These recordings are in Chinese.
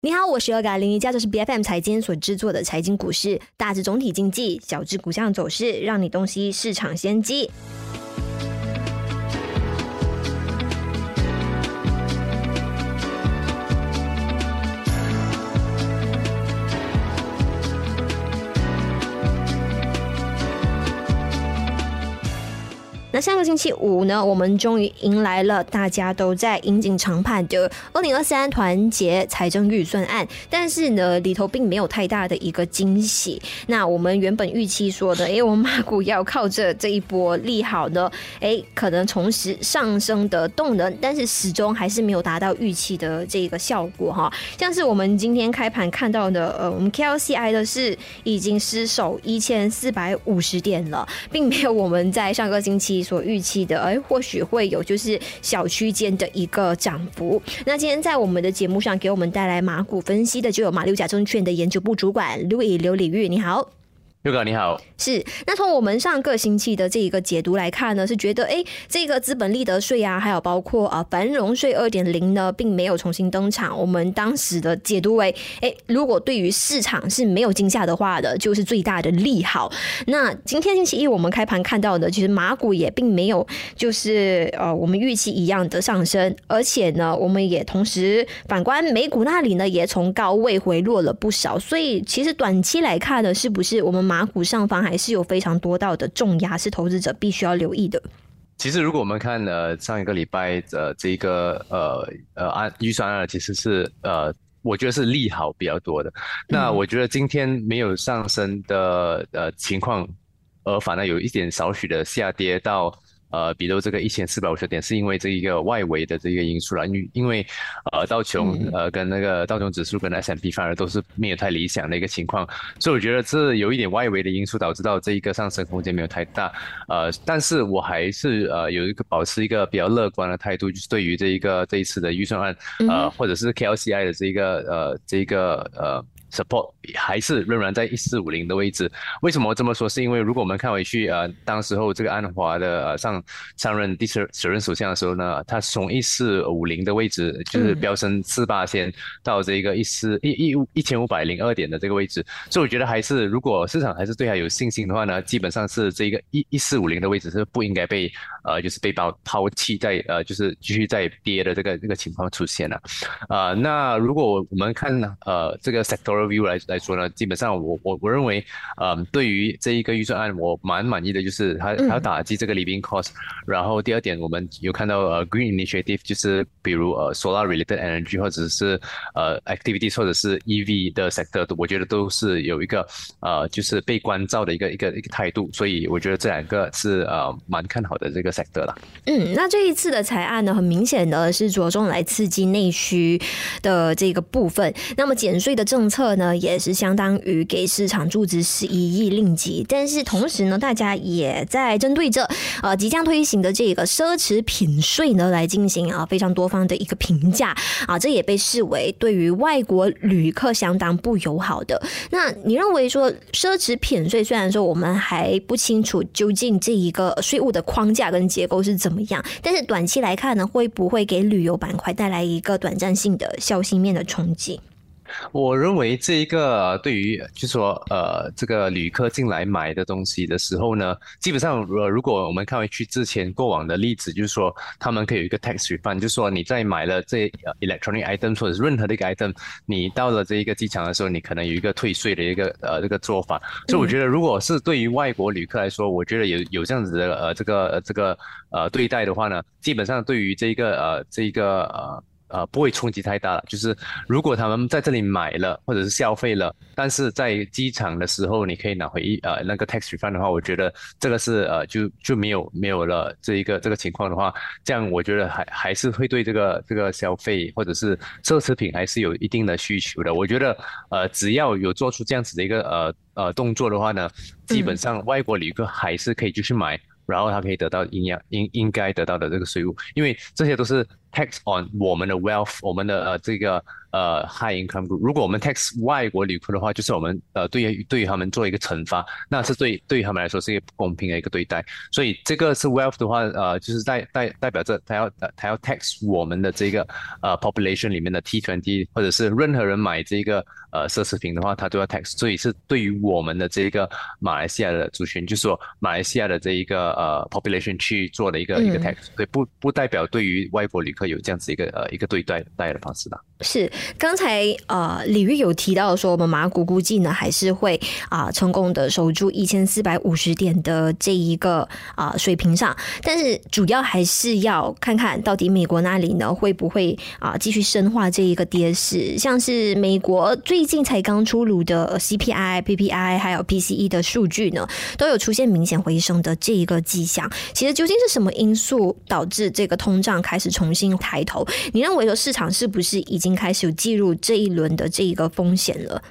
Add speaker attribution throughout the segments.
Speaker 1: 你好，我是阿嘎林，一家这是 B F M 财经所制作的财经股市，大致总体经济，小至股项走势，让你洞悉市场先机。那下个星期五呢，我们终于迎来了大家都在引颈长盼的二零二三团结财政预算案，但是呢，里头并没有太大的一个惊喜。那我们原本预期说的，哎，我们马股要靠着这一波利好呢，哎，可能重拾上升的动能，但是始终还是没有达到预期的这个效果哈。像是我们今天开盘看到的，呃，我们 KLCI 的是已经失守一千四百五十点了，并没有我们在上个星期。所预期的，哎，或许会有就是小区间的一个涨幅。那今天在我们的节目上给我们带来马股分析的，就有马六甲证券的研究部主管 Louis 刘礼玉，你好。
Speaker 2: 六哥你好，
Speaker 1: 是那从我们上个星期的这一个解读来看呢，是觉得哎，这个资本利得税啊，还有包括啊繁荣税二点零呢，并没有重新登场。我们当时的解读为，哎，如果对于市场是没有惊吓的话的，就是最大的利好。那今天星期一我们开盘看到的，其实马股也并没有就是呃我们预期一样的上升，而且呢，我们也同时反观美股那里呢，也从高位回落了不少。所以其实短期来看呢，是不是我们马股上方还是有非常多道的重压，是投资者必须要留意的。
Speaker 2: 其实，如果我们看呃上一个礼拜的这个呃呃按预算案，其实是呃我觉得是利好比较多的。那我觉得今天没有上升的呃情况，而反而有一点少许的下跌到。呃，比如这个一千四百五十点，是因为这一个外围的这个因素了，因因为呃道琼呃跟那个道琼指数跟 S M P 反而都是没有太理想的一个情况，所以我觉得这有一点外围的因素导致到这一个上升空间没有太大，呃，但是我还是呃有一个保持一个比较乐观的态度，就是对于这一个这一次的预算案，呃，或者是 K L C I 的这一个呃这一个呃。Support 还是仍然在一四五零的位置。为什么这么说？是因为如果我们看回去，呃，当时候这个安华的呃上上任第十首任首相的时候呢，他从一四五零的位置就是飙升四八先到这个一四一一一千五百零二点的这个位置。所以我觉得还是如果市场还是对他有信心的话呢，基本上是这个一一四五零的位置是不应该被呃就是被抛抛弃在呃就是继续在跌的这个这个情况出现了。啊，那如果我们看呢呃这个 sector。来来说呢，基本上我我我认为，嗯，对于这一个预算案，我蛮满意的，就是它它要打击这个 living cost。然后第二点，我们有看到呃 green initiative，就是比如呃 solar related energy 或者是呃 activities 或者是 EV 的 sector，我觉得都是有一个呃就是被关照的一个一个一个态度。所以我觉得这两个是呃蛮看好的这个 sector 了。
Speaker 1: 嗯，那这一次的财案呢，很明显的是着重来刺激内需的这个部分。那么减税的政策。呢，也是相当于给市场注资十一亿令吉，但是同时呢，大家也在针对着呃即将推行的这个奢侈品税呢来进行啊非常多方的一个评价啊，这也被视为对于外国旅客相当不友好的。那你认为说奢侈品税虽然说我们还不清楚究竟这一个税务的框架跟结构是怎么样，但是短期来看呢，会不会给旅游板块带来一个短暂性的消息面的冲击？
Speaker 2: 我认为这一个对于就是说呃这个旅客进来买的东西的时候呢，基本上呃如果我们看回去之前过往的例子，就是说他们可以有一个 tax refund，就是说你在买了这 electronic item 或者是任何的一个 item，你到了这一个机场的时候，你可能有一个退税的一个呃这个做法。所以我觉得如果是对于外国旅客来说，我觉得有有这样子的呃这个这个呃对待的话呢，基本上对于这一个呃这一个呃。呃，不会冲击太大了。就是如果他们在这里买了或者是消费了，但是在机场的时候你可以拿回一呃那个 tax refund 的话，我觉得这个是呃就就没有没有了这一个这个情况的话，这样我觉得还还是会对这个这个消费或者是奢侈品还是有一定的需求的。我觉得呃只要有做出这样子的一个呃呃动作的话呢，基本上外国旅客还是可以继续买。然后他可以得到营养应应该得到的这个税务，因为这些都是 tax on 我们的 wealth，我们的呃这个呃 high income group。如果我们 tax 外国旅客的话，就是我们呃对于对于他们做一个惩罚，那是对对于他们来说是一个不公平的一个对待。所以这个是 wealth 的话，呃，就是代代代表着他要他要 tax 我们的这个呃 population 里面的 T twenty，或者是任何人买这个呃奢侈品的话，他都要 tax。所以是对于我们的这个马来西亚的族群，就是说马来西亚的这一个呃 population 去做的一个一个 tax，对不不代表对于外国旅客。有这样子一个呃一个对待待的方式的。
Speaker 1: 是刚才呃李玉有提到说，我们马股估计呢还是会啊成功的守住一千四百五十点的这一个啊水平上，但是主要还是要看看到底美国那里呢会不会啊继续深化这一个跌势，像是美国最近才刚出炉的 CPI、PPI 还有 PCE 的数据呢，都有出现明显回升的这一个迹象。其实究竟是什么因素导致这个通胀开始重新？抬头，你认为说市场是不是已经开始有进入这一轮的这一个风险了？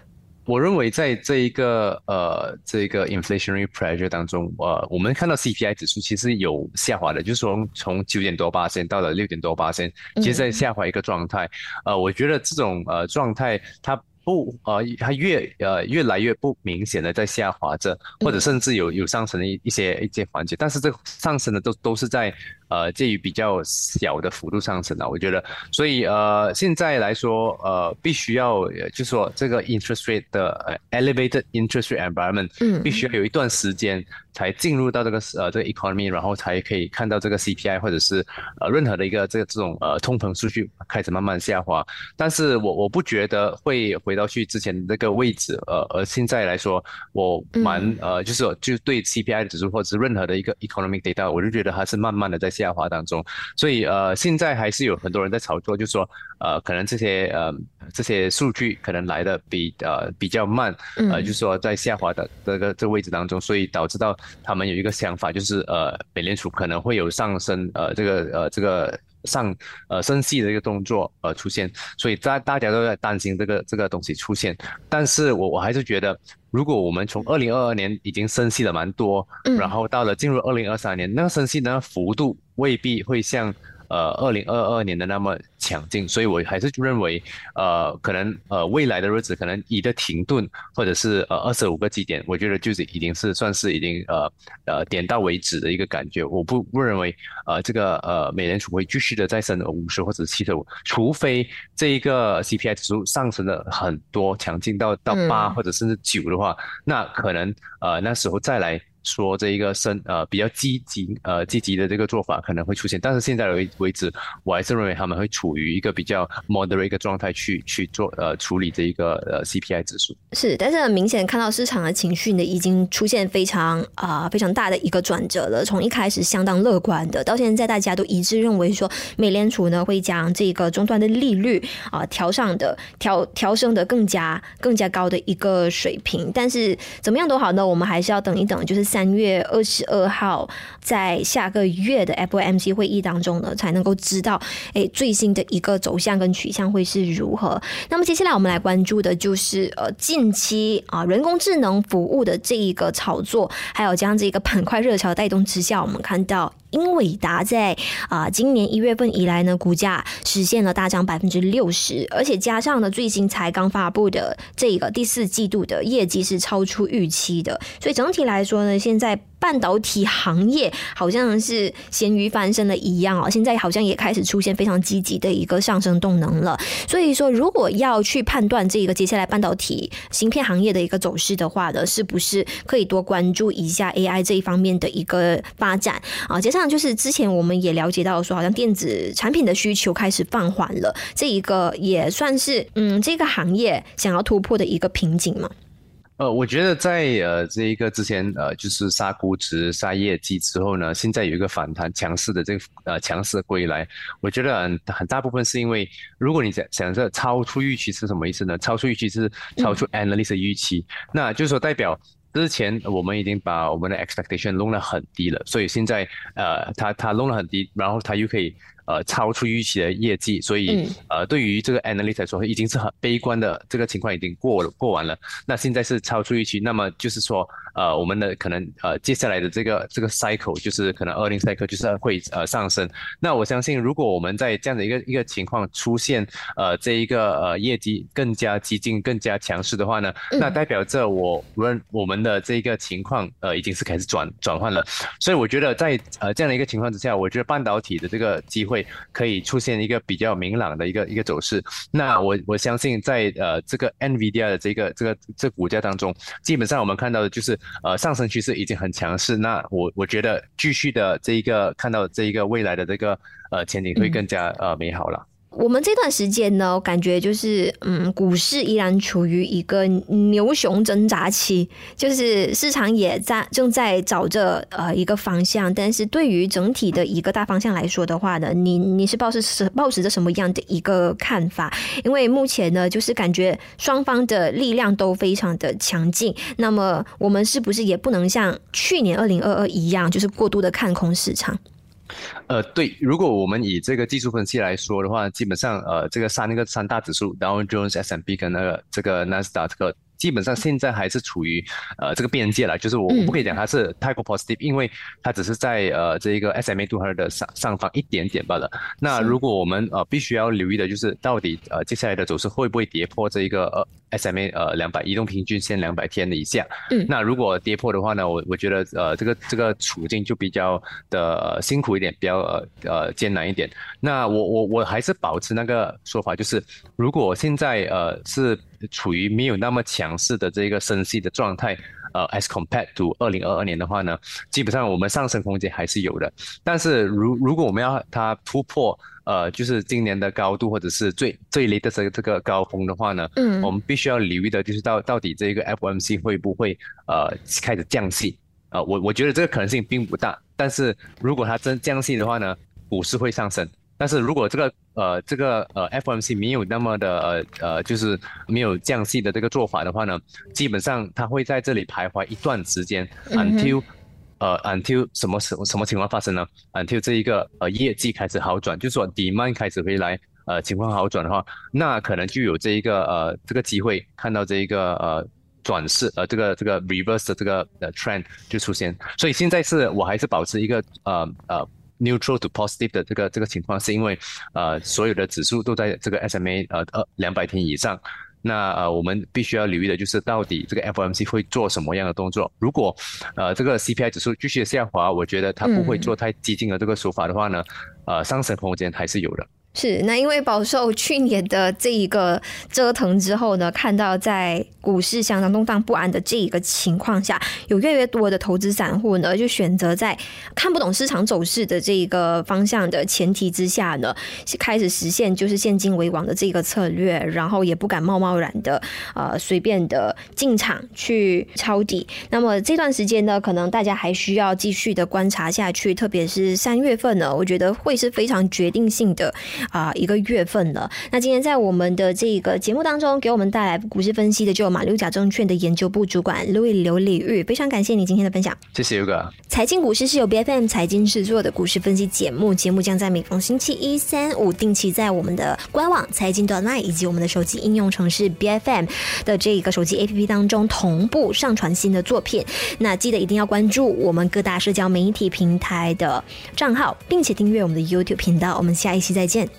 Speaker 2: 我认为在这一个呃这个 inflationary pressure 当中，呃，我们看到 CPI 指数其实有下滑的，就是说从九点多八千到了六点多八千，其实在下滑一个状态。呃，我觉得这种呃状态它。不，呃，它越呃越来越不明显的在下滑着，或者甚至有有上升的一一些一些环节，但是这上升的都都是在呃介于比较小的幅度上升的，我觉得，所以呃现在来说，呃必须要就说这个 interest rate 的 elevated interest rate environment，嗯，必须要有一段时间才进入到这个呃这个 economy，然后才可以看到这个 CPI 或者是呃任何的一个这个这种呃通膨数据开始慢慢下滑，但是我我不觉得会回。到去之前那个位置，呃，而现在来说，我蛮呃，就是就对 CPI 的指数或者是任何的一个 economic data，我就觉得它是慢慢的在下滑当中，所以呃，现在还是有很多人在炒作，就说呃，可能这些呃这些数据可能来的比呃比较慢，呃，就是说在下滑的这个这个位置当中，所以导致到他们有一个想法，就是呃，美联储可能会有上升，呃，这个呃这个。上呃升息的一个动作呃出现，所以大大家都在担心这个这个东西出现，但是我我还是觉得，如果我们从二零二二年已经升息了蛮多，然后到了进入二零二三年，那个升息的幅度未必会像。呃，二零二二年的那么强劲，所以我还是认为，呃，可能呃未来的日子可能一个停顿，或者是呃二十五个基点，我觉得就是已经是算是已经呃呃点到为止的一个感觉。我不不认为呃这个呃美联储会继续的再升五十或者七十五，除非这一个 CPI 指数上升了很多，强劲到到八或者甚至九的话，那可能呃那时候再来。说这一个升呃比较积极呃积极的这个做法可能会出现，但是现在为为止，我还是认为他们会处于一个比较 moderate 一个状态去去做呃处理这一个呃 CPI 指数。
Speaker 1: 是，但是很明显看到市场的情绪呢，已经出现非常啊非常大的一个转折了。从一开始相当乐观的，到现在大家都一致认为说，美联储呢会将这个终端的利率啊调上的调调升的更加更加高的一个水平。但是怎么样都好呢，我们还是要等一等，就是。三月二十二号，在下个月的 FOMC 会议当中呢，才能够知道，诶，最新的一个走向跟取向会是如何。那么接下来我们来关注的就是，呃，近期啊，人工智能服务的这一个炒作，还有将这一个板块热潮带动之下，我们看到。英伟达在啊今年一月份以来呢，股价实现了大涨百分之六十，而且加上呢最新才刚发布的这个第四季度的业绩是超出预期的，所以整体来说呢，现在。半导体行业好像是咸鱼翻身了一样哦，现在好像也开始出现非常积极的一个上升动能了。所以说，如果要去判断这个接下来半导体芯片行业的一个走势的话呢，是不是可以多关注一下 AI 这一方面的一个发展啊？加上就是之前我们也了解到说，好像电子产品的需求开始放缓了，这一个也算是嗯这个行业想要突破的一个瓶颈嘛。
Speaker 2: 呃，我觉得在呃这一个之前呃就是杀估值、杀业绩之后呢，现在有一个反弹强势的这个呃强势的归来，我觉得很很大部分是因为，如果你想想着超出预期是什么意思呢？超出预期是超出 analyst 的预期，那就是说代表之前我们已经把我们的 expectation 弄得很低了，所以现在呃它它弄得很低，然后它又可以。呃超出预期的业绩，所以呃对于这个 analyst 来说已经是很悲观的这个情况已经过了过完了。那现在是超出预期，那么就是说呃我们的可能呃接下来的这个这个 cycle 就是可能 earning cycle 就是会呃上升。那我相信如果我们在这样的一个一个情况出现呃这一个呃业绩更加激进、更加强势的话呢，那代表着我无论我们的这个情况呃已经是开始转转换了。所以我觉得在呃这样的一个情况之下，我觉得半导体的这个机会可以出现一个比较明朗的一个一个走势。那我我相信在呃这个 NVIDIA 的这个这个这股价当中，基本上我们看到的就是呃上升趋势已经很强势。那我我觉得继续的这一个看到这一个未来的这个呃前景会更加呃美好了。
Speaker 1: 我们这段时间呢，感觉就是，嗯，股市依然处于一个牛熊挣扎期，就是市场也在正在找着呃一个方向。但是对于整体的一个大方向来说的话呢，你你是抱是是抱持着什么样的一个看法？因为目前呢，就是感觉双方的力量都非常的强劲。那么我们是不是也不能像去年二零二二一样，就是过度的看空市场？
Speaker 2: 呃，对，如果我们以这个技术分析来说的话，基本上呃，这个三那个三大指数，然后 Jones S M B 跟那个这个 Nasdaq。基本上现在还是处于呃这个边界了，就是我我不可以讲它是太过 positive，因为它只是在呃这一个 SMA two 的上上方一点点罢了。那如果我们呃必须要留意的就是到底呃接下来的走势会不会跌破这一个呃 SMA 呃两百移动平均线两百天的以下？嗯，那如果跌破的话呢，我我觉得呃这个这个处境就比较的辛苦一点，比较呃呃艰难一点。那我我我还是保持那个说法，就是如果现在呃是。处于没有那么强势的这个升息的状态，呃，as compared to 二零二二年的话呢，基本上我们上升空间还是有的。但是如如果我们要它突破，呃，就是今年的高度或者是最最离的这个这个高峰的话呢，嗯，我们必须要留意的就是到到底这个 FOMC 会不会呃开始降息？呃，我我觉得这个可能性并不大。但是如果它真降息的话呢，股市会上升。但是如果这个呃这个呃 FOMC 没有那么的呃呃就是没有降息的这个做法的话呢，基本上它会在这里徘徊一段时间，until 呃 until 什么什什么情况发生呢？until 这一个呃业绩开始好转，就是说 demand 开始回来，呃情况好转的话，那可能就有这一个呃这个机会看到这一个呃转势呃这个这个 reverse 的这个呃 trend 就出现。所以现在是我还是保持一个呃呃。Neutral to positive 的这个这个情况，是因为呃所有的指数都在这个 SMA 呃呃两百天以上，那呃我们必须要留意的就是到底这个 FOMC 会做什么样的动作。如果呃这个 CPI 指数继续下滑，我觉得它不会做太激进的这个手法的话呢，呃上升空间还是有的。
Speaker 1: 是，那因为饱受去年的这一个折腾之后呢，看到在股市相当动荡不安的这一个情况下，有越来越多的投资散户呢，就选择在看不懂市场走势的这一个方向的前提之下呢，开始实现就是现金为王的这个策略，然后也不敢贸贸然的呃随便的进场去抄底。那么这段时间呢，可能大家还需要继续的观察下去，特别是三月份呢，我觉得会是非常决定性的。啊，一个月份了。那今天在我们的这个节目当中，给我们带来股市分析的就有马六甲证券的研究部主管 Louis 刘礼玉，非常感谢你今天的分享。
Speaker 2: 谢谢 U 哥。
Speaker 1: 财经股市是由 B F M 财经制作的股市分析节目，节目将在每逢星期一、三、五定期在我们的官网财经短 line 以及我们的手机应用程式 B F M 的这个手机 A P P 当中同步上传新的作品。那记得一定要关注我们各大社交媒体平台的账号，并且订阅我们的 YouTube 频道。我们下一期再见。